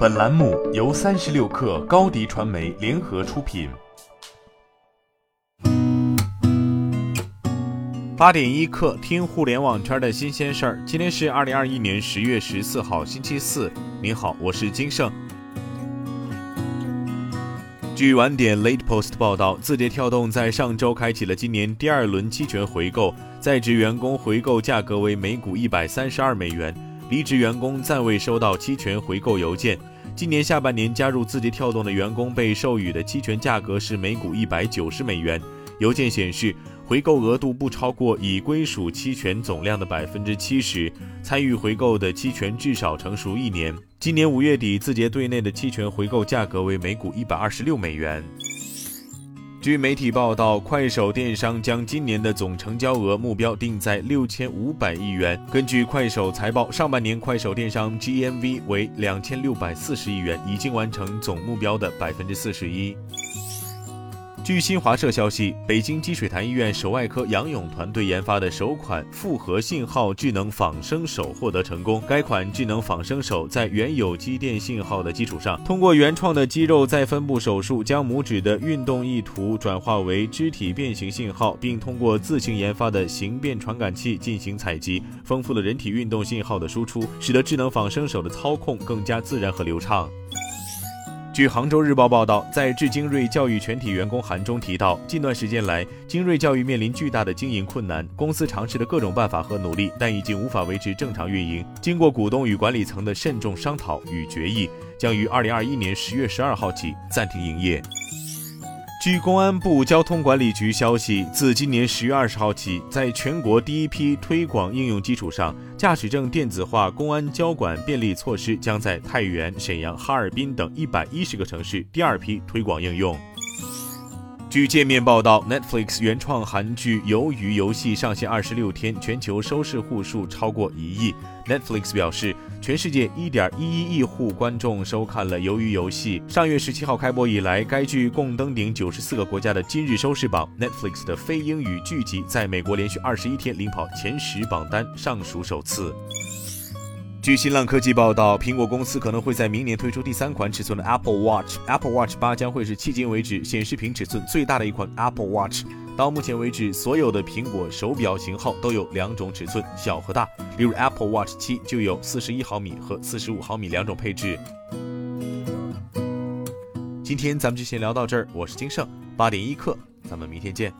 本栏目由三十六氪高低传媒联合出品。八点一刻，听互联网圈的新鲜事儿。今天是二零二一年十月十四号，星期四。您好，我是金盛。据晚点 Late Post 报道，字节跳动在上周开启了今年第二轮期权回购，在职员工回购价格为每股一百三十二美元，离职员工暂未收到期权回购邮件。今年下半年加入字节跳动的员工被授予的期权价格是每股一百九十美元。邮件显示，回购额度不超过已归属期权总量的百分之七十，参与回购的期权至少成熟一年。今年五月底，字节对内的期权回购价格为每股一百二十六美元。据媒体报道，快手电商将今年的总成交额目标定在六千五百亿元。根据快手财报，上半年快手电商 GMV 为两千六百四十亿元，已经完成总目标的百分之四十一。据新华社消息，北京积水潭医院手外科杨勇团队研发的首款复合信号智能仿生手获得成功。该款智能仿生手在原有肌电信号的基础上，通过原创的肌肉再分布手术，将拇指的运动意图转化为肢体变形信号，并通过自行研发的形变传感器进行采集，丰富了人体运动信号的输出，使得智能仿生手的操控更加自然和流畅。据杭州日报报道，在致精锐教育全体员工函中提到，近段时间来，精锐教育面临巨大的经营困难，公司尝试了各种办法和努力，但已经无法维持正常运营。经过股东与管理层的慎重商讨与决议，将于二零二一年十月十二号起暂停营业。据公安部交通管理局消息，自今年十月二十号起，在全国第一批推广应用基础上，驾驶证电子化公安交管便利措施将在太原、沈阳、哈尔滨等一百一十个城市第二批推广应用。据界面报道，Netflix 原创韩剧《鱿鱼游戏》上线二十六天，全球收视户数超过一亿。Netflix 表示，全世界一点一一亿户观众收看了《鱿鱼游戏》。上月十七号开播以来，该剧共登顶九十四个国家的今日收视榜。Netflix 的非英语剧集在美国连续二十一天领跑前十榜单，尚属首次。据新浪科技报道，苹果公司可能会在明年推出第三款尺寸的 Apple Watch。Apple Watch 八将会是迄今为止显示屏尺寸最大的一款 Apple Watch。到目前为止，所有的苹果手表型号都有两种尺寸，小和大。例如 Apple Watch 七就有四十一毫米和四十五毫米两种配置。今天咱们就先聊到这儿，我是金盛，八点一刻，咱们明天见。